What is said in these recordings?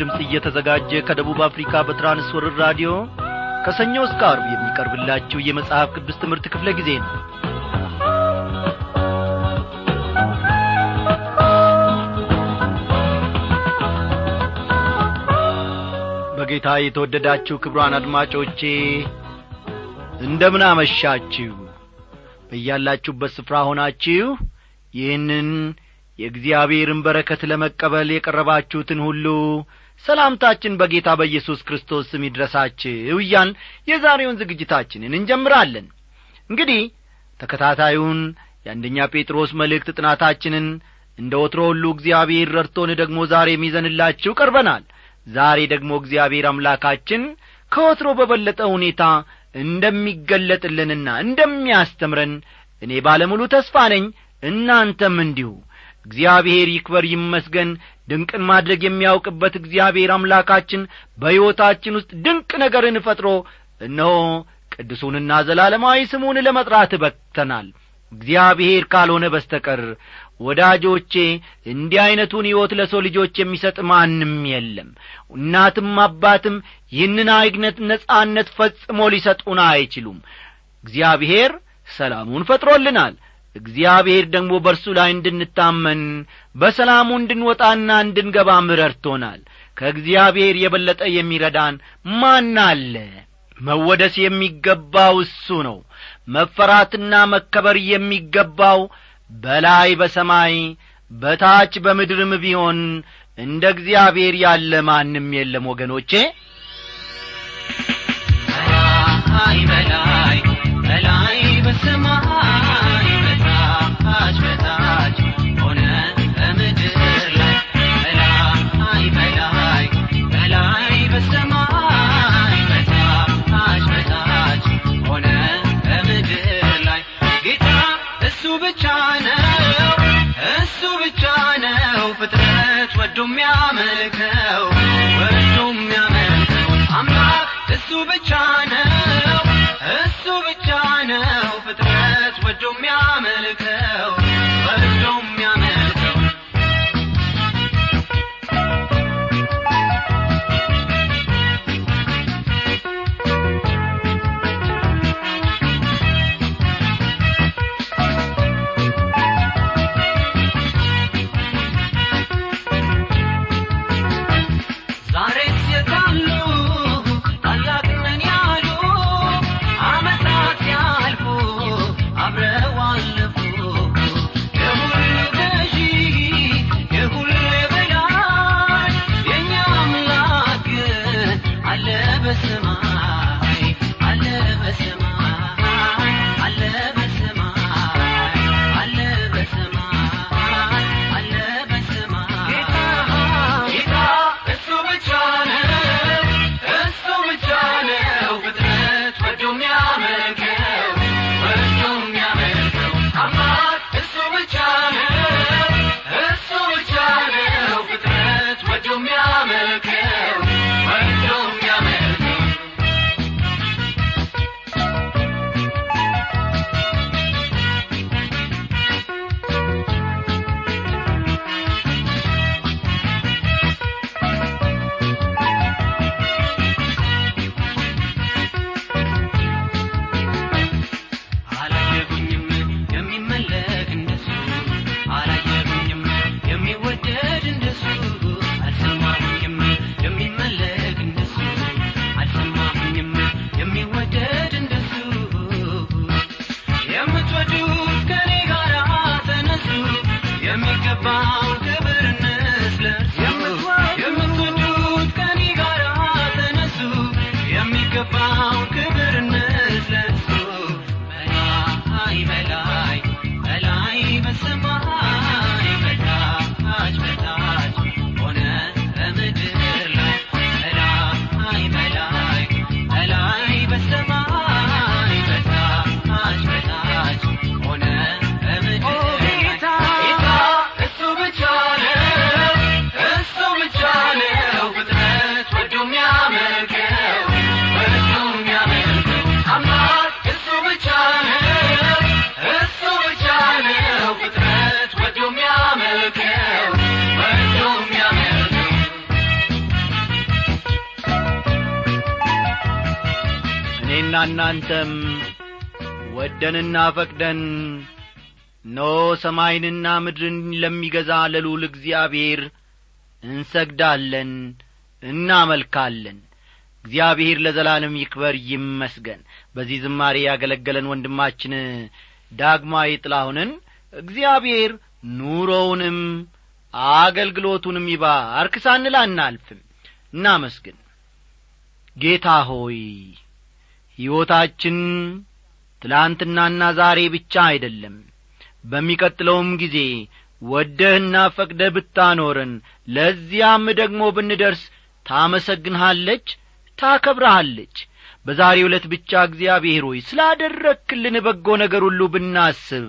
ድምፅ እየተዘጋጀ ከደቡብ አፍሪካ በትራንስወርር ራዲዮ ከሰኞ እስከ አርብ የሚቀርብላችሁ የመጽሐፍ ቅዱስ ትምህርት ክፍለ ጊዜ ነው። በጌታ የተወደዳችሁ ክብሯን አድማጮቼ እንደምን አመሻችሁ? በያላችሁበት ስፍራ ሆናችሁ ይህንን የእግዚአብሔርን በረከት ለመቀበል የቀረባችሁትን ሁሉ ሰላምታችን በጌታ በኢየሱስ ክርስቶስ ስም ይድረሳችሁ እያን የዛሬውን ዝግጅታችንን እንጀምራለን። እንግዲህ ተከታታዩን የአንደኛ ጴጥሮስ መልእክት ጥናታችንን እንደ ወትሮ ሁሉ እግዚአብሔር ረድቶን ደግሞ ዛሬ የሚዘንላችሁ ቀርበናል። ዛሬ ደግሞ እግዚአብሔር አምላካችን ከወትሮ በበለጠ ሁኔታ እንደሚገለጥልንና እንደሚያስተምረን እኔ ባለሙሉ ተስፋ ነኝ እናንተም እንዲሁ። እግዚአብሔር ይክበር ይመስገን ድንቅን ማድረግ የሚያውቅበት እግዚአብሔር አምላካችን በሕይወታችን ውስጥ ድንቅ ነገርን ፈጥሮ እነሆ ቅዱሱንና ዘላለማዊ ስሙን ለመጥራት በክተናል እግዚአብሔር ካልሆነ በስተቀር ወዳጆቼ እንዲህ ዐይነቱን ሕይወት ለሰው ልጆች የሚሰጥ ማንም የለም። እናትም አባትም ይህንን አይግነት ነጻነት ፈጽሞ ሊሰጡን አይችሉም። እግዚአብሔር ሰላሙን ፈጥሮልናል እግዚአብሔር ደግሞ በእርሱ ላይ እንድንታመን በሰላሙ እንድንወጣና እንድንገባ ምረድቶናል ከእግዚአብሔር የበለጠ የሚረዳን ማን አለ? መወደስ የሚገባው እሱ ነው። መፈራትና መከበር የሚገባው በላይ በሰማይ በታች በምድርም ቢሆን እንደ እግዚአብሔር ያለ ማንም የለም ወገኖቼ። በላይ በላይ በሰማይ በታች በታች ሆነ በምድር ላይ በላይ በላይ በላይ በሰማይ በታች በታች ሆነ በምድር ላይ እሱ ብቻ እሱ ብቻ ፍጥረት ወዶ የሚያመልከው ወዶ የሚያመልከው እናንተም ወደንና ፈቅደን ኖ ሰማይንና ምድርን ለሚገዛ ለልዑል እግዚአብሔር እንሰግዳለን እናመልካለን። እግዚአብሔር ለዘላለም ይክበር ይመስገን። በዚህ ዝማሬ ያገለገለን ወንድማችን ዳግማዊ ጥላሁንን እግዚአብሔር ኑሮውንም አገልግሎቱንም ይባርክ ሳንል አናልፍም። እናመስግን። ጌታ ሆይ ሕይወታችን ትላንትናና ዛሬ ብቻ አይደለም። በሚቀጥለውም ጊዜ ወደህና ፈቅደህ ብታኖረን ለዚያም ደግሞ ብንደርስ ታመሰግንሃለች ታከብረሃለች። በዛሬ ዕለት ብቻ እግዚአብሔር ሆይ ስላደረግክልን በጎ ነገር ሁሉ ብናስብ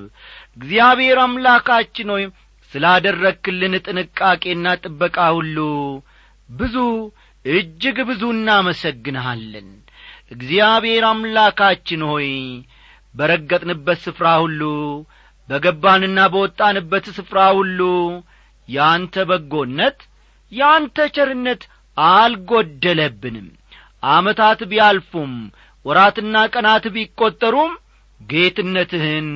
እግዚአብሔር አምላካችን ሆይ ስላደረግክልን ጥንቃቄና ጥበቃ ሁሉ ብዙ እጅግ ብዙ እናመሰግንሃለን እግዚአብሔር አምላካችን ሆይ በረገጥንበት ስፍራ ሁሉ በገባንና በወጣንበት ስፍራ ሁሉ ያንተ በጎነት ያንተ ቸርነት አልጐደለብንም ዓመታት ቢያልፉም ወራትና ቀናት ቢቈጠሩም ጌትነትህን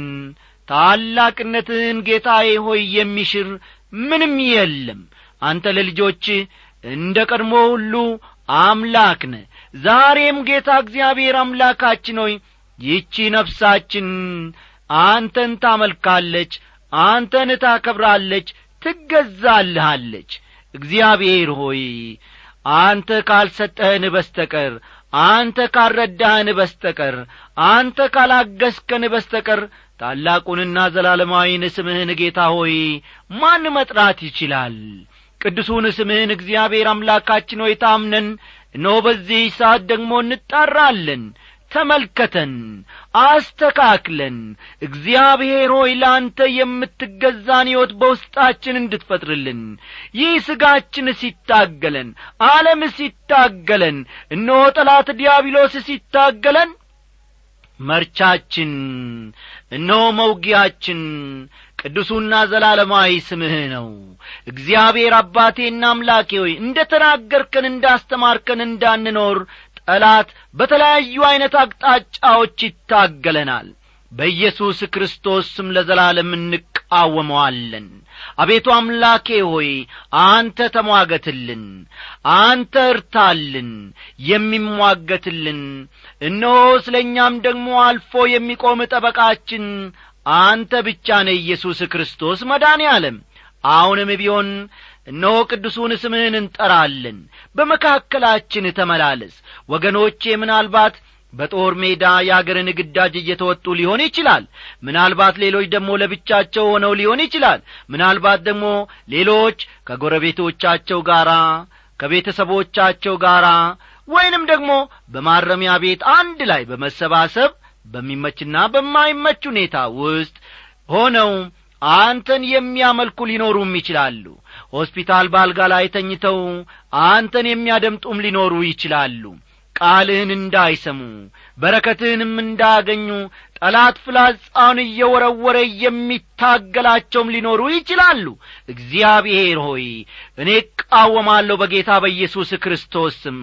ታላቅነትህን ጌታዬ ሆይ የሚሽር ምንም የለም። አንተ ለልጆችህ እንደ ቀድሞ ሁሉ አምላክ ነ ዛሬም ጌታ እግዚአብሔር አምላካችን ሆይ ይቺ ነፍሳችን አንተን ታመልካለች አንተን ታከብራለች ትገዛልሃለች። እግዚአብሔር ሆይ አንተ ካልሰጠህን በስተቀር አንተ ካልረዳህን በስተቀር አንተ ካላገስከን በስተቀር ታላቁንና ዘላለማዊን ስምህን ጌታ ሆይ ማን መጥራት ይችላል? ቅዱሱን ስምህን እግዚአብሔር አምላካችን ሆይ ታምነን እነሆ በዚህ ሰዓት ደግሞ እንጣራለን። ተመልከተን አስተካክለን እግዚአብሔር ሆይ ለአንተ የምትገዛን ሕይወት በውስጣችን እንድትፈጥርልን። ይህ ሥጋችን ሲታገለን ዓለም ሲታገለን እነሆ ጠላት ዲያብሎስ ሲታገለን። መርቻችን እነሆ መውጊያችን ቅዱሱና ዘላለማዊ ስምህ ነው። እግዚአብሔር አባቴና አምላኬ ሆይ እንደ ተናገርከን እንዳስተማርከን እንዳንኖር ጠላት በተለያዩ ዐይነት አቅጣጫዎች ይታገለናል። በኢየሱስ ክርስቶስ ስም ለዘላለም እንቃወመዋለን። አቤቱ አምላኬ ሆይ አንተ ተሟገትልን አንተ እርታልን የሚሟገትልን። እነሆ ስለ እኛም ደግሞ አልፎ የሚቆም ጠበቃችን አንተ ብቻ ነ ኢየሱስ ክርስቶስ መዳን ያለም አሁንም ቢሆን እነሆ ቅዱሱን ስምህን እንጠራለን። በመካከላችን ተመላለስ። ወገኖቼ ምናልባት በጦር ሜዳ የአገርን ግዳጅ እየተወጡ ሊሆን ይችላል። ምናልባት ሌሎች ደግሞ ለብቻቸው ሆነው ሊሆን ይችላል። ምናልባት ደግሞ ሌሎች ከጎረቤቶቻቸው ጋር ከቤተሰቦቻቸው ጋር ወይንም ደግሞ በማረሚያ ቤት አንድ ላይ በመሰባሰብ በሚመችና በማይመች ሁኔታ ውስጥ ሆነው አንተን የሚያመልኩ ሊኖሩም ይችላሉ። ሆስፒታል ባልጋ ላይ ተኝተው አንተን የሚያደምጡም ሊኖሩ ይችላሉ። ቃልህን እንዳይሰሙ በረከትህንም እንዳያገኙ ጠላት ፍላጻውን እየወረወረ የሚታገላቸውም ሊኖሩ ይችላሉ። እግዚአብሔር ሆይ እኔ እቃወማለሁ በጌታ በኢየሱስ ክርስቶስ ስም።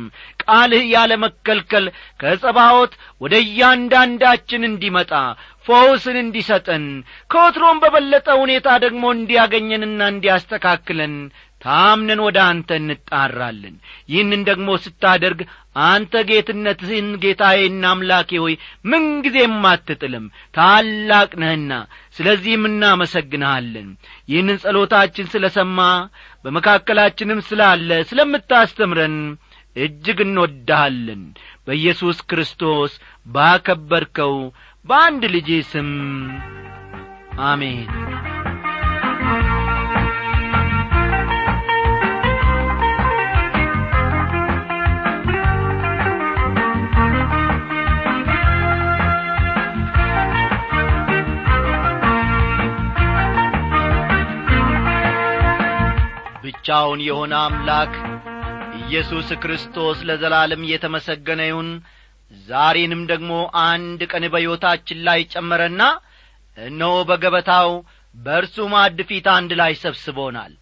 ቃልህ ያለ መከልከል ከጸባዖት ወደ እያንዳንዳችን እንዲመጣ ፈውስን እንዲሰጠን ከወትሮም በበለጠ ሁኔታ ደግሞ እንዲያገኘንና እንዲያስተካክለን ታምነን ወደ አንተ እንጣራለን። ይህንን ደግሞ ስታደርግ አንተ ጌትነትህን ጌታዬና አምላኬ ሆይ ምንጊዜም አትጥልም። ታላቅ ነህና ስለዚህም እናመሰግንሃለን። ይህንን ጸሎታችን ስለ ሰማ በመካከላችንም ስላለ ስለምታስተምረን እጅግ እንወድሃለን። በኢየሱስ ክርስቶስ ባከበርከው በአንድ ልጄ ስም አሜን ብቻውን የሆነ አምላክ ኢየሱስ ክርስቶስ ለዘላለም እየተመሰገነ ይሁን። ዛሬንም ደግሞ አንድ ቀን በሕይወታችን ላይ ጨመረና እነሆ በገበታው በእርሱ ማዕድ ፊት አንድ ላይ ሰብስቦናል።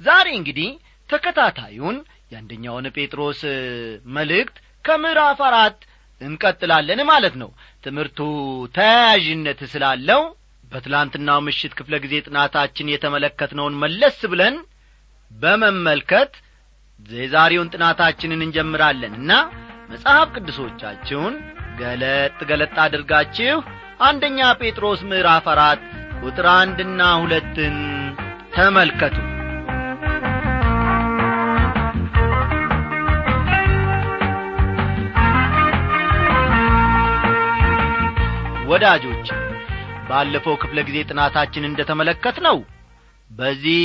ዛሬ እንግዲህ ተከታታዩን የአንደኛውን ጴጥሮስ መልእክት ከምዕራፍ አራት እንቀጥላለን ማለት ነው። ትምህርቱ ተያያዥነት ስላለው በትላንትናው ምሽት ክፍለ ጊዜ ጥናታችን የተመለከትነውን መለስ ብለን በመመልከት የዛሬውን ጥናታችንን እንጀምራለን እና መጽሐፍ ቅዱሶቻችሁን ገለጥ ገለጥ አድርጋችሁ አንደኛ ጴጥሮስ ምዕራፍ አራት ቁጥር አንድና ሁለትን ተመልከቱ። ወዳጆች ባለፈው ክፍለ ጊዜ ጥናታችን እንደ ተመለከት ነው በዚህ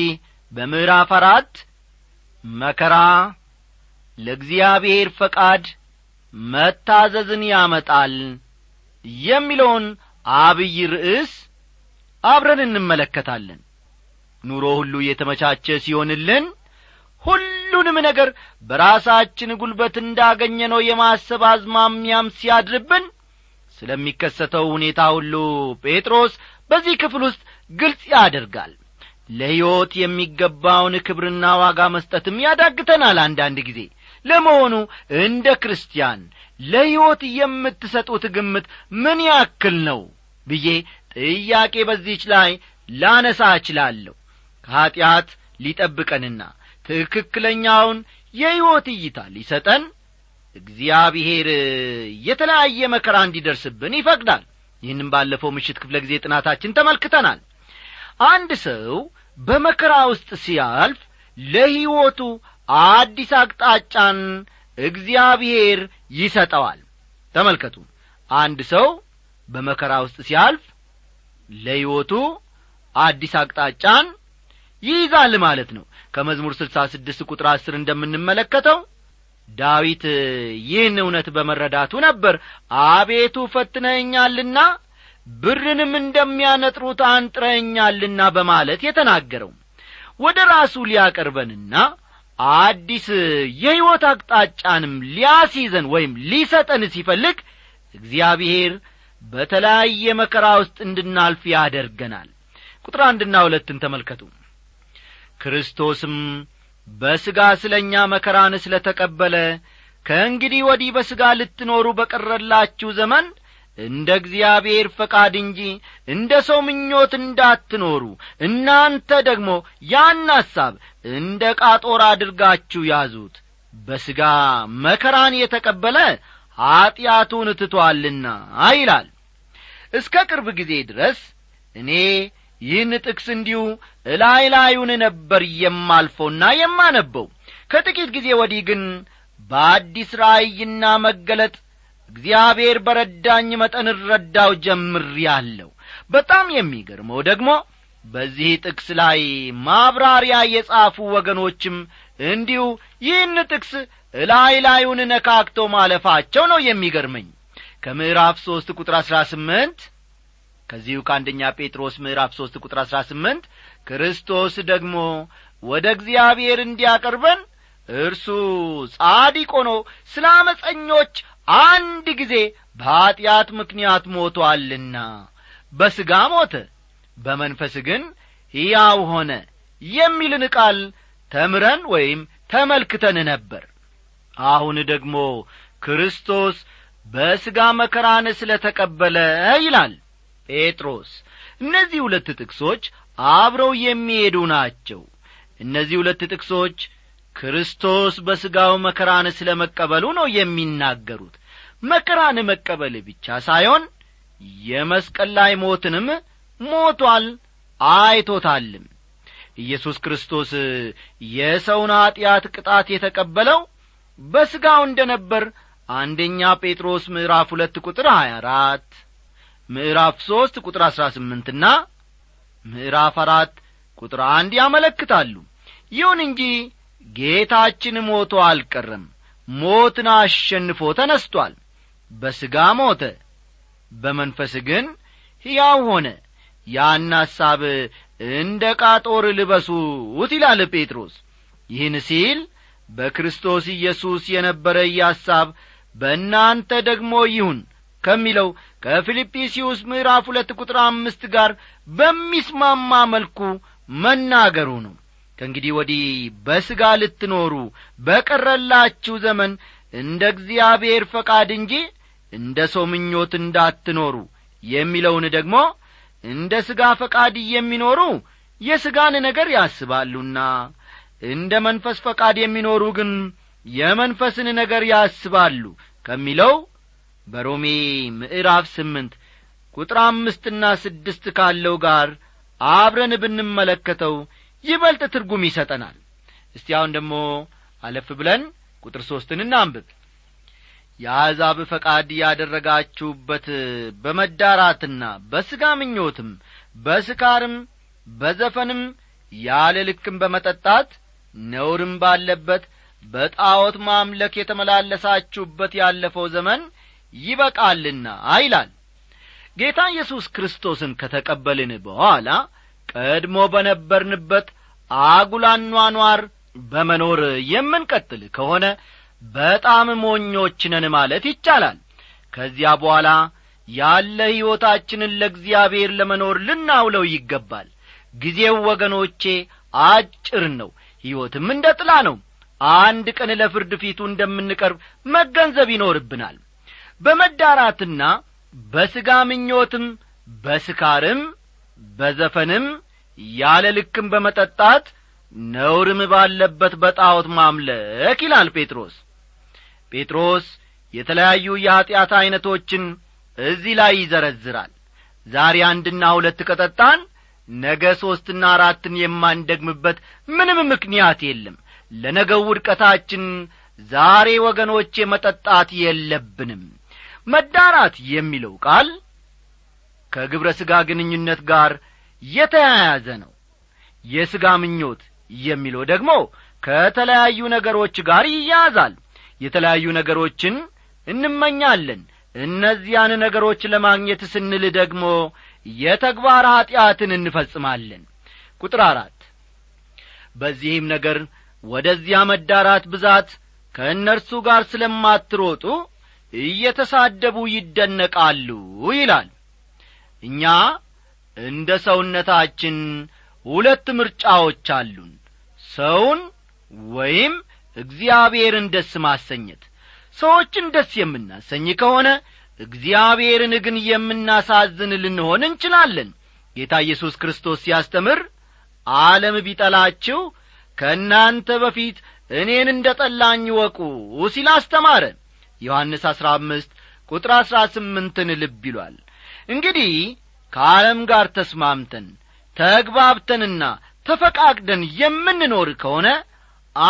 በምዕራፍ አራት መከራ ለእግዚአብሔር ፈቃድ መታዘዝን ያመጣል የሚለውን አብይ ርዕስ አብረን እንመለከታለን። ኑሮ ሁሉ የተመቻቸ ሲሆንልን ሁሉንም ነገር በራሳችን ጉልበት እንዳገኘ ነው የማሰብ አዝማሚያም ሲያድርብን ስለሚከሰተው ሁኔታ ሁሉ ጴጥሮስ በዚህ ክፍል ውስጥ ግልጽ ያደርጋል ለሕይወት የሚገባውን ክብርና ዋጋ መስጠትም ያዳግተናል አንዳንድ ጊዜ። ለመሆኑ እንደ ክርስቲያን ለሕይወት የምትሰጡት ግምት ምን ያክል ነው ብዬ ጥያቄ በዚች ላይ ላነሳ እችላለሁ። ከኀጢአት ሊጠብቀንና ትክክለኛውን የሕይወት እይታ ሊሰጠን እግዚአብሔር የተለያየ መከራ እንዲደርስብን ይፈቅዳል። ይህንም ባለፈው ምሽት ክፍለ ጊዜ ጥናታችን ተመልክተናል አንድ ሰው በመከራ ውስጥ ሲያልፍ ለሕይወቱ አዲስ አቅጣጫን እግዚአብሔር ይሰጠዋል። ተመልከቱ። አንድ ሰው በመከራ ውስጥ ሲያልፍ ለሕይወቱ አዲስ አቅጣጫን ይይዛል ማለት ነው። ከመዝሙር ስልሳ ስድስት ቁጥር አስር እንደምንመለከተው ዳዊት ይህን እውነት በመረዳቱ ነበር። አቤቱ ፈትነኛልና ብርንም እንደሚያነጥሩት አንጥረኛልና በማለት የተናገረው። ወደ ራሱ ሊያቀርበንና አዲስ የሕይወት አቅጣጫንም ሊያስይዘን ወይም ሊሰጠን ሲፈልግ እግዚአብሔር በተለያየ መከራ ውስጥ እንድናልፍ ያደርገናል። ቁጥር አንድና ሁለትን ተመልከቱ። ክርስቶስም በሥጋ ስለ እኛ መከራን ስለ ተቀበለ ከእንግዲህ ወዲህ በሥጋ ልትኖሩ በቀረላችሁ ዘመን እንደ እግዚአብሔር ፈቃድ እንጂ እንደ ሰው ምኞት እንዳትኖሩ። እናንተ ደግሞ ያን ሐሳብ እንደ ቃጦር አድርጋችሁ ያዙት። በሥጋ መከራን የተቀበለ ኀጢአቱን ትቶአልና ይላል። እስከ ቅርብ ጊዜ ድረስ እኔ ይህን ጥቅስ እንዲሁ እላይ ላዩን ነበር የማልፈውና የማነበው። ከጥቂት ጊዜ ወዲህ ግን በአዲስ ራእይና መገለጥ እግዚአብሔር በረዳኝ መጠን እረዳው ጀምሬአለሁ። በጣም የሚገርመው ደግሞ በዚህ ጥቅስ ላይ ማብራሪያ የጻፉ ወገኖችም እንዲሁ ይህን ጥቅስ እላይ ላዩን ነካክተው ማለፋቸው ነው የሚገርመኝ። ከምዕራፍ ሦስት ቁጥር አሥራ ስምንት ከዚሁ ከአንደኛ ጴጥሮስ ምዕራፍ ሦስት ቁጥር አሥራ ስምንት ክርስቶስ ደግሞ ወደ እግዚአብሔር እንዲያቀርበን እርሱ ጻዲቅ ሆኖ ስለ አመፀኞች አንድ ጊዜ በኀጢአት ምክንያት ሞቶአልና በሥጋ ሞተ በመንፈስ ግን ሕያው ሆነ የሚልን ቃል ተምረን ወይም ተመልክተን ነበር። አሁን ደግሞ ክርስቶስ በሥጋ መከራን ስለ ተቀበለ ይላል ጴጥሮስ። እነዚህ ሁለት ጥቅሶች አብረው የሚሄዱ ናቸው። እነዚህ ሁለት ጥቅሶች ክርስቶስ በሥጋው መከራን ስለ መቀበሉ ነው የሚናገሩት። መከራን መቀበል ብቻ ሳይሆን የመስቀል ላይ ሞትንም ሞቷል አይቶታልም። ኢየሱስ ክርስቶስ የሰውን ኀጢአት ቅጣት የተቀበለው በሥጋው እንደ ነበር አንደኛ ጴጥሮስ ምዕራፍ ሁለት ቁጥር ሀያ አራት ምዕራፍ ሦስት ቁጥር አሥራ ስምንትና ምዕራፍ አራት ቁጥር አንድ ያመለክታሉ። ይሁን እንጂ ጌታችን ሞቶ አልቀረም። ሞትን አሸንፎ ተነስቶአል በሥጋ ሞተ በመንፈስ ግን ሕያው ሆነ። ያን ሐሳብ እንደ ቃጦር ልበሱት ይላል ጴጥሮስ። ይህን ሲል በክርስቶስ ኢየሱስ የነበረ ሐሳብ በእናንተ ደግሞ ይሁን ከሚለው ከፊልጵስዩስ ምዕራፍ ሁለት ቁጥር አምስት ጋር በሚስማማ መልኩ መናገሩ ነው ከእንግዲህ ወዲህ በሥጋ ልትኖሩ በቀረላችሁ ዘመን እንደ እግዚአብሔር ፈቃድ እንጂ እንደ ሰው ምኞት እንዳትኖሩ የሚለውን ደግሞ እንደ ሥጋ ፈቃድ የሚኖሩ የሥጋን ነገር ያስባሉና እንደ መንፈስ ፈቃድ የሚኖሩ ግን የመንፈስን ነገር ያስባሉ ከሚለው በሮሜ ምዕራፍ ስምንት ቁጥር አምስትና ስድስት ካለው ጋር አብረን ብንመለከተው ይበልጥ ትርጉም ይሰጠናል። እስቲ አሁን ደግሞ አለፍ ብለን ቁጥር ሦስትን እናንብብ። የአሕዛብ ፈቃድ ያደረጋችሁበት በመዳራትና በሥጋ ምኞትም በስካርም በዘፈንም ያለ ልክም በመጠጣት ነውርም ባለበት በጣዖት ማምለክ የተመላለሳችሁበት ያለፈው ዘመን ይበቃልና ይላል። ጌታ ኢየሱስ ክርስቶስን ከተቀበልን በኋላ ቀድሞ በነበርንበት አጉላኗኗር በመኖር የምንቀጥል ከሆነ በጣም ሞኞች ነን ማለት ይቻላል። ከዚያ በኋላ ያለ ሕይወታችንን ለእግዚአብሔር ለመኖር ልናውለው ይገባል። ጊዜው ወገኖቼ አጭር ነው ሕይወትም እንደ ጥላ ነው። አንድ ቀን ለፍርድ ፊቱ እንደምንቀርብ መገንዘብ ይኖርብናል። በመዳራትና በሥጋ ምኞትም በስካርም በዘፈንም ያለ ልክም በመጠጣት ነውርም ባለበት በጣዖት ማምለክ ይላል ጴጥሮስ። ጴጥሮስ የተለያዩ የኀጢአት ዐይነቶችን እዚህ ላይ ይዘረዝራል። ዛሬ አንድና ሁለት ከጠጣን ነገ ሦስትና አራትን የማንደግምበት ምንም ምክንያት የለም። ለነገው ውድቀታችን ዛሬ ወገኖቼ መጠጣት የለብንም። መዳራት የሚለው ቃል ከግብረ ሥጋ ግንኙነት ጋር የተያያዘ ነው። የሥጋ ምኞት የሚለው ደግሞ ከተለያዩ ነገሮች ጋር ይያያዛል። የተለያዩ ነገሮችን እንመኛለን። እነዚያን ነገሮች ለማግኘት ስንል ደግሞ የተግባር ኀጢአትን እንፈጽማለን። ቁጥር አራት በዚህም ነገር ወደዚያ መዳራት ብዛት ከእነርሱ ጋር ስለማትሮጡ እየተሳደቡ ይደነቃሉ ይላል እኛ እንደ ሰውነታችን ሁለት ምርጫዎች አሉን። ሰውን ወይም እግዚአብሔርን ደስ ማሰኘት። ሰዎችን ደስ የምናሰኝ ከሆነ እግዚአብሔርን ግን የምናሳዝን ልንሆን እንችላለን። ጌታ ኢየሱስ ክርስቶስ ሲያስተምር ዓለም ቢጠላችሁ ከእናንተ በፊት እኔን እንደ ጠላኝ ወቁ ሲል አስተማረ። ዮሐንስ አሥራ አምስት ቁጥር አሥራ ስምንትን ልብ ይሏል እንግዲህ ከዓለም ጋር ተስማምተን ተግባብተንና ተፈቃቅደን የምንኖር ከሆነ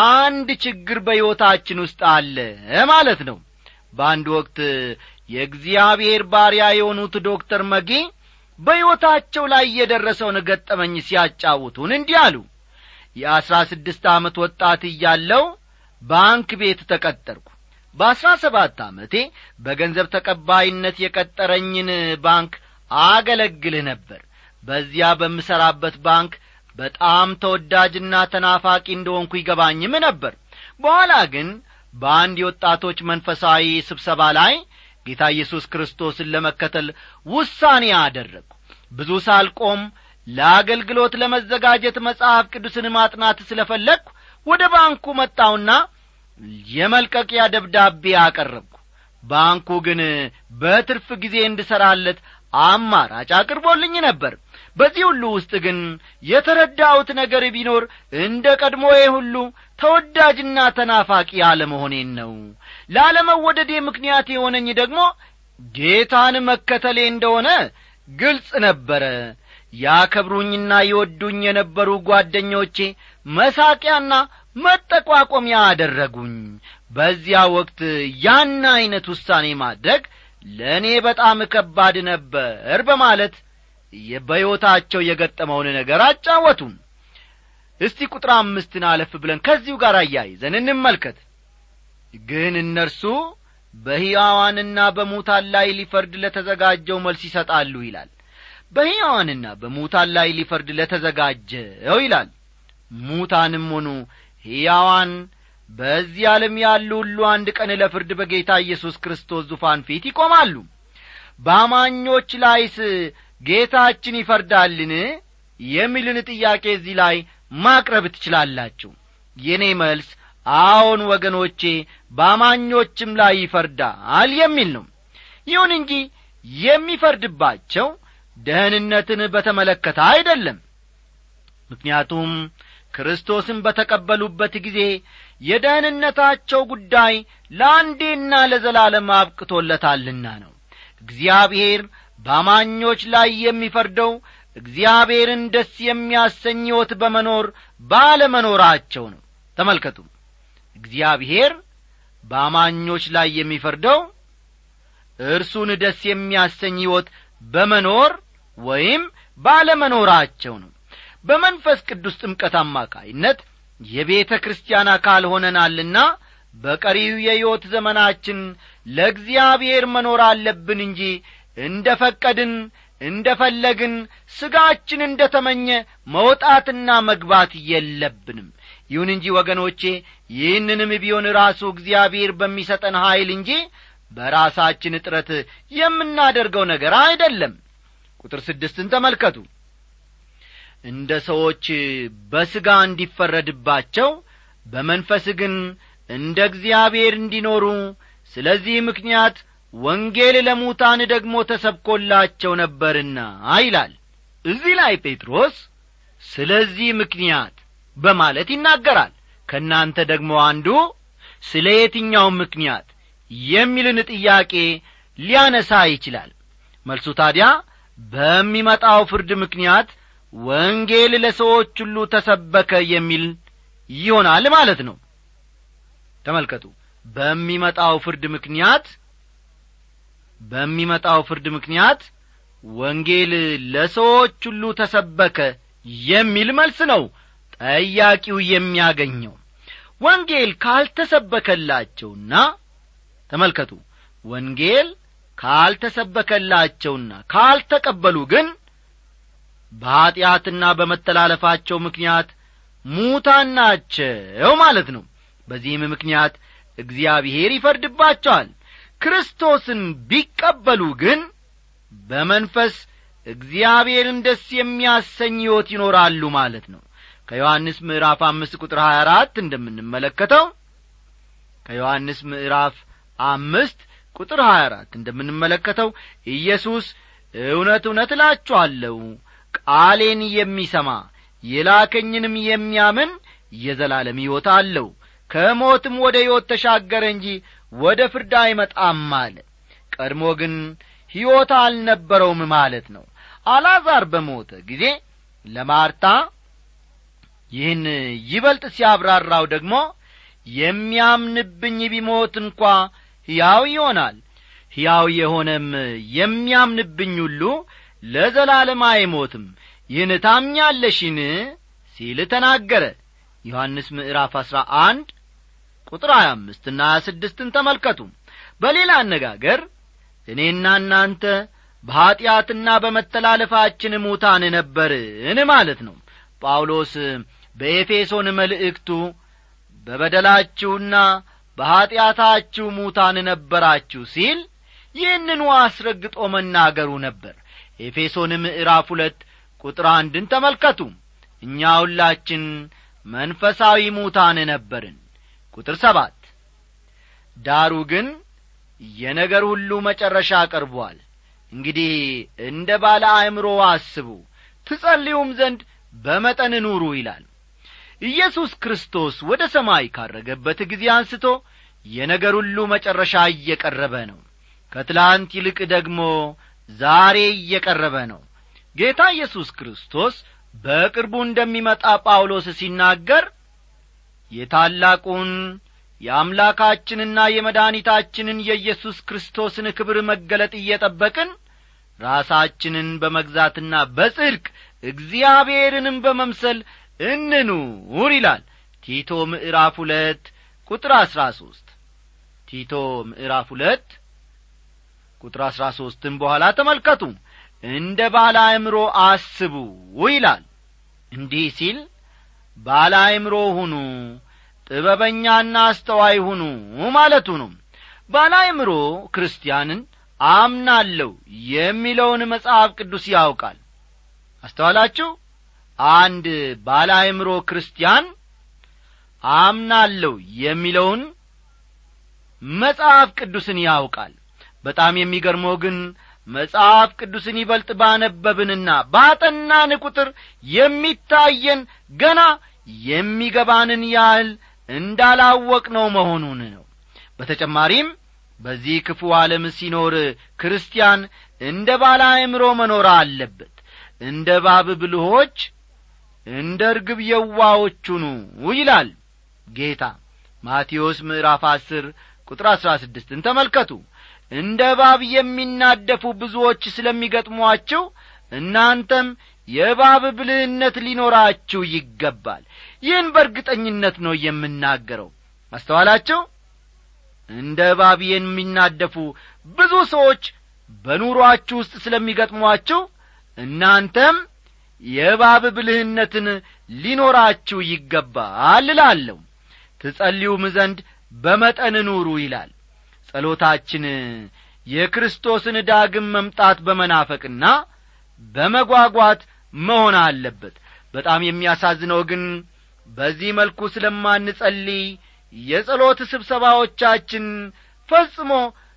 አንድ ችግር በሕይወታችን ውስጥ አለ ማለት ነው። በአንድ ወቅት የእግዚአብሔር ባሪያ የሆኑት ዶክተር መጌ በሕይወታቸው ላይ የደረሰውን ገጠመኝ ሲያጫውቱን እንዲህ አሉ። የአሥራ ስድስት ዓመት ወጣት እያለው ባንክ ቤት ተቀጠርኩ በአሥራ ሰባት ዓመቴ በገንዘብ ተቀባይነት የቀጠረኝን ባንክ አገለግልህ ነበር። በዚያ በምሠራበት ባንክ በጣም ተወዳጅና ተናፋቂ እንደሆንኩ ይገባኝም ነበር። በኋላ ግን በአንድ የወጣቶች መንፈሳዊ ስብሰባ ላይ ጌታ ኢየሱስ ክርስቶስን ለመከተል ውሳኔ አደረግሁ ብዙ ሳልቆም ለአገልግሎት ለመዘጋጀት መጽሐፍ ቅዱስን ማጥናት ስለ ፈለግሁ ወደ ባንኩ መጣውና የመልቀቂያ ደብዳቤ አቀረብኩ። ባንኩ ግን በትርፍ ጊዜ እንድሠራለት አማራጭ አቅርቦልኝ ነበር። በዚህ ሁሉ ውስጥ ግን የተረዳሁት ነገር ቢኖር እንደ ቀድሞዬ ሁሉ ተወዳጅና ተናፋቂ አለመሆኔን ነው። ላለመወደዴ ምክንያት የሆነኝ ደግሞ ጌታን መከተሌ እንደሆነ ግልጽ ነበረ። ያከብሩኝና ይወዱኝ የነበሩ ጓደኞቼ መሳቂያና መጠቋቆሚያ አደረጉኝ። በዚያ ወቅት ያን ዐይነት ውሳኔ ማድረግ ለእኔ በጣም ከባድ ነበር በማለት በሕይወታቸው የገጠመውን ነገር አጫወቱን። እስቲ ቁጥር አምስትን አለፍ ብለን ከዚሁ ጋር አያይዘን እንመልከት። ግን እነርሱ በሕያዋንና በሙታን ላይ ሊፈርድ ለተዘጋጀው መልስ ይሰጣሉ ይላል። በሕያዋንና በሙታን ላይ ሊፈርድ ለተዘጋጀው ይላል። ሙታንም ሆኑ ሕያዋን በዚህ ዓለም ያሉ ሁሉ አንድ ቀን ለፍርድ በጌታ ኢየሱስ ክርስቶስ ዙፋን ፊት ይቆማሉ። በአማኞች ላይስ ጌታችን ይፈርዳልን? የሚልን ጥያቄ እዚህ ላይ ማቅረብ ትችላላችሁ። የእኔ መልስ አዎን ወገኖቼ በአማኞችም ላይ ይፈርዳል የሚል ነው። ይሁን እንጂ የሚፈርድባቸው ደህንነትን በተመለከተ አይደለም። ምክንያቱም ክርስቶስን በተቀበሉበት ጊዜ የደህንነታቸው ጉዳይ ለአንዴና ለዘላለም አብቅቶለታልና ነው። እግዚአብሔር በአማኞች ላይ የሚፈርደው እግዚአብሔርን ደስ የሚያሰኝ ሕይወት በመኖር ባለመኖራቸው ነው። ተመልከቱ። እግዚአብሔር በአማኞች ላይ የሚፈርደው እርሱን ደስ የሚያሰኝ ሕይወት በመኖር ወይም ባለመኖራቸው ነው በመንፈስ ቅዱስ ጥምቀት አማካይነት የቤተ ክርስቲያን አካል ሆነናልና በቀሪው የሕይወት ዘመናችን ለእግዚአብሔር መኖር አለብን እንጂ እንደ ፈቀድን እንደ ፈለግን ሥጋችን እንደ ተመኘ መውጣትና መግባት የለብንም። ይሁን እንጂ ወገኖቼ ይህንንም ቢሆን ራሱ እግዚአብሔር በሚሰጠን ኀይል እንጂ በራሳችን እጥረት የምናደርገው ነገር አይደለም። ቁጥር ስድስትን ተመልከቱ እንደ ሰዎች በሥጋ እንዲፈረድባቸው በመንፈስ ግን እንደ እግዚአብሔር እንዲኖሩ ስለዚህ ምክንያት ወንጌል ለሙታን ደግሞ ተሰብኮላቸው ነበርና ይላል። እዚህ ላይ ጴጥሮስ ስለዚህ ምክንያት በማለት ይናገራል። ከእናንተ ደግሞ አንዱ ስለ የትኛው ምክንያት የሚልን ጥያቄ ሊያነሳ ይችላል። መልሱ ታዲያ በሚመጣው ፍርድ ምክንያት ወንጌል ለሰዎች ሁሉ ተሰበከ የሚል ይሆናል ማለት ነው። ተመልከቱ። በሚመጣው ፍርድ ምክንያት በሚመጣው ፍርድ ምክንያት ወንጌል ለሰዎች ሁሉ ተሰበከ የሚል መልስ ነው ጠያቂው የሚያገኘው። ወንጌል ካልተሰበከላቸውና ተመልከቱ። ወንጌል ካልተሰበከላቸውና ካልተቀበሉ ግን በኀጢአትና በመተላለፋቸው ምክንያት ሙታን ናቸው ማለት ነው። በዚህም ምክንያት እግዚአብሔር ይፈርድባቸዋል። ክርስቶስን ቢቀበሉ ግን በመንፈስ እግዚአብሔርን ደስ የሚያሰኝ ሕይወት ይኖራሉ ማለት ነው። ከዮሐንስ ምዕራፍ አምስት ቁጥር ሀያ አራት እንደምንመለከተው ከዮሐንስ ምዕራፍ አምስት ቁጥር ሀያ አራት እንደምንመለከተው ኢየሱስ እውነት እውነት እላችኋለሁ ቃሌን የሚሰማ የላከኝንም የሚያምን የዘላለም ሕይወት አለው። ከሞትም ወደ ሕይወት ተሻገረ እንጂ ወደ ፍርድ አይመጣም አለ። ቀድሞ ግን ሕይወት አልነበረውም ማለት ነው። አላዛር በሞተ ጊዜ ለማርታ ይህን ይበልጥ ሲያብራራው ደግሞ የሚያምንብኝ ቢሞት እንኳ ሕያው ይሆናል። ሕያው የሆነም የሚያምንብኝ ሁሉ ለዘላለም አይሞትም። ይህን ታምኛለሽን? ሲል ተናገረ። ዮሐንስ ምዕራፍ አሥራ አንድ ቁጥር ሀያ አምስትና ሀያ ስድስትን ተመልከቱ። በሌላ አነጋገር እኔና እናንተ በኀጢአትና በመተላለፋችን ሙታን ነበርን ማለት ነው። ጳውሎስ በኤፌሶን መልእክቱ በበደላችሁና በኀጢአታችሁ ሙታን ነበራችሁ ሲል ይህንኑ አስረግጦ መናገሩ ነበር ኤፌሶን ምዕራፍ ሁለት ቁጥር አንድን ተመልከቱ። እኛ ሁላችን መንፈሳዊ ሙታን ነበርን። ቁጥር ሰባት ዳሩ ግን የነገር ሁሉ መጨረሻ ቀርቧል። እንግዲህ እንደ ባለ አእምሮ አስቡ ትጸልዩም ዘንድ በመጠን ኑሩ ይላል። ኢየሱስ ክርስቶስ ወደ ሰማይ ካረገበት ጊዜ አንስቶ የነገር ሁሉ መጨረሻ እየቀረበ ነው። ከትላንት ይልቅ ደግሞ ዛሬ እየቀረበ ነው። ጌታ ኢየሱስ ክርስቶስ በቅርቡ እንደሚመጣ ጳውሎስ ሲናገር የታላቁን የአምላካችንና የመድኃኒታችንን የኢየሱስ ክርስቶስን ክብር መገለጥ እየጠበቅን ራሳችንን በመግዛትና በጽድቅ እግዚአብሔርንም በመምሰል እንኑር ይላል። ቲቶ ምዕራፍ ሁለት ቁጥር አሥራ ሦስት ቲቶ ምዕራፍ ሁለት ቁጥር አሥራ ሦስትም በኋላ ተመልከቱ። እንደ ባለ አእምሮ አስቡ ይላል። እንዲህ ሲል ባለ አእምሮ ሁኑ ጥበበኛና አስተዋይ ሁኑ ማለቱ ነው። ባለ አእምሮ ክርስቲያንን አምናለሁ የሚለውን መጽሐፍ ቅዱስ ያውቃል። አስተዋላችሁ? አንድ ባለ አእምሮ ክርስቲያን አምናለሁ የሚለውን መጽሐፍ ቅዱስን ያውቃል በጣም የሚገርመው ግን መጽሐፍ ቅዱስን ይበልጥ ባነበብንና ባጠናን ቁጥር የሚታየን ገና የሚገባንን ያህል እንዳላወቅነው መሆኑን ነው። በተጨማሪም በዚህ ክፉ ዓለም ሲኖር ክርስቲያን እንደ ባለ አእምሮ መኖር አለበት። እንደ ባብ ብልሆች እንደ ርግብ የዋዎቹ ኑ ይላል ጌታ። ማቴዎስ ምዕራፍ አስር ቁጥር አሥራ ስድስትን ተመልከቱ እንደ እባብ የሚናደፉ ብዙዎች ስለሚገጥሟችሁ እናንተም የእባብ ብልህነት ሊኖራችሁ ይገባል። ይህን በእርግጠኝነት ነው የምናገረው። አስተዋላችሁ? እንደ እባብ የሚናደፉ ብዙ ሰዎች በኑሮአችሁ ውስጥ ስለሚገጥሟችሁ እናንተም የእባብ ብልህነትን ሊኖራችሁ ይገባል እላለሁ። ትጸልዩም ዘንድ በመጠን ኑሩ ይላል ጸሎታችን የክርስቶስን ዳግም መምጣት በመናፈቅና በመጓጓት መሆን አለበት። በጣም የሚያሳዝነው ግን በዚህ መልኩ ስለማንጸልይ የጸሎት ስብሰባዎቻችን ፈጽሞ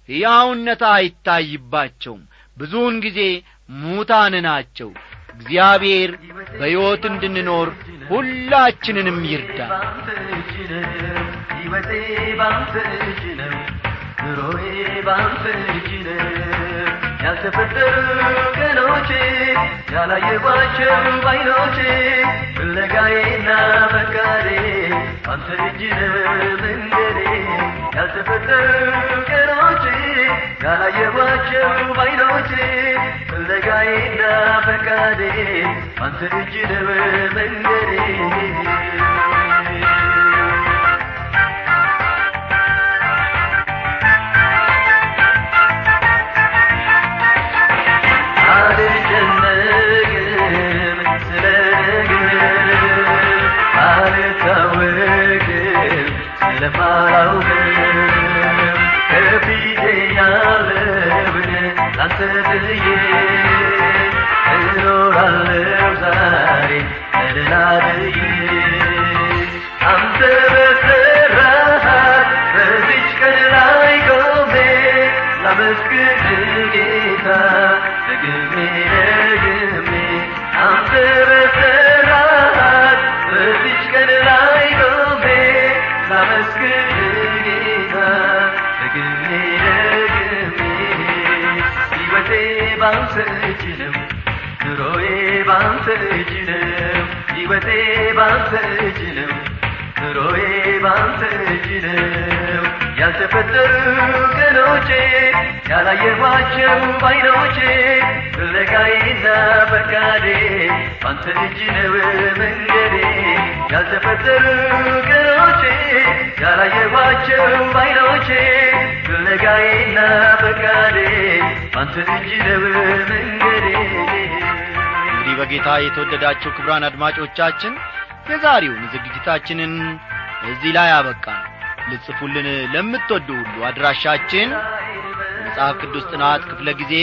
ሕያውነት አይታይባቸውም። ብዙውን ጊዜ ሙታን ናቸው። እግዚአብሔር በሕይወት እንድንኖር ሁላችንንም ይርዳል ሕይወቴ ባንተ ነው ኑሮዬ ባንተ እጅ ነው ያልተፈጠሩ ቀኖቼ ያላየኋቸው ባይኖቼ ፍለጋዬና መካዴ አንተ እጅ መንገዴ መንገዴ ሕይወቴ ባንተ እጅ ነው ኑሮዬ ባንተ እጅ ነው። ያልተፈጠሩ ቀኖቼ ያላየኋቸው ባይኖቼ ፍለጋዬና ፈቃዴ ባንተ እጅ ነው መንገዴ። ያልተፈጠሩ ቀኖቼ ያላየኋቸው ባይኖቼ ፍለጋዬና ፈቃዴ ባንተ እጅ ነው መንገዴ በጌታ የተወደዳቸው ክብራን አድማጮቻችን የዛሬውን ዝግጅታችንን እዚህ ላይ አበቃን። ልጽፉልን ለምትወዱ ሁሉ አድራሻችን መጽሐፍ ቅዱስ ጥናት ክፍለ ጊዜ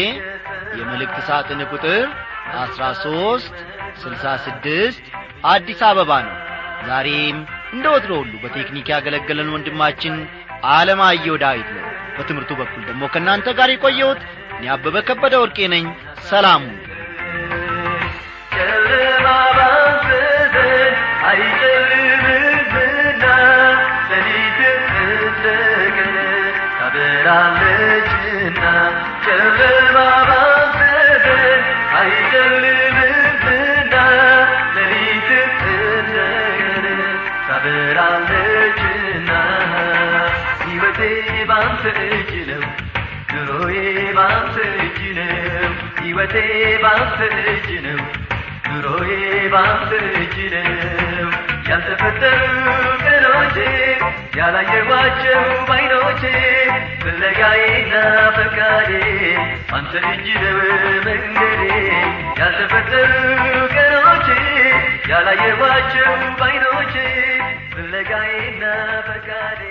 የመልእክት ሳጥን ቁጥር አስራ ሦስት ስልሳ ስድስት አዲስ አበባ ነው። ዛሬም እንደ ወትሮ ሁሉ በቴክኒክ ያገለገለን ወንድማችን አለማየሁ ዳዊት ነው። በትምህርቱ በኩል ደግሞ ከእናንተ ጋር የቆየሁት እኔ አበበ ከበደ ወርቄ ነኝ። ሰላሙ ታበራለችና ጨለማ ዘንድ አይጨልምምና ባንተ እጅ ነው ኑሮዬ ባንተ እጅ ነው ሕይወቴ ባንተ እጅ ነው ኑሮዬ ባንተ እጅ ነው ያልተፈጠሩ ቀኖቼ ያላየኋቸው ባይኖቼ ፍለጋዬና ፈቃዴ አንተ እጅ ነው መንገዴ ያልተፈጠሩ ቀኖቼ ያላየኋቸው ባይኖቼ ፍለጋዬና ፈቃዴ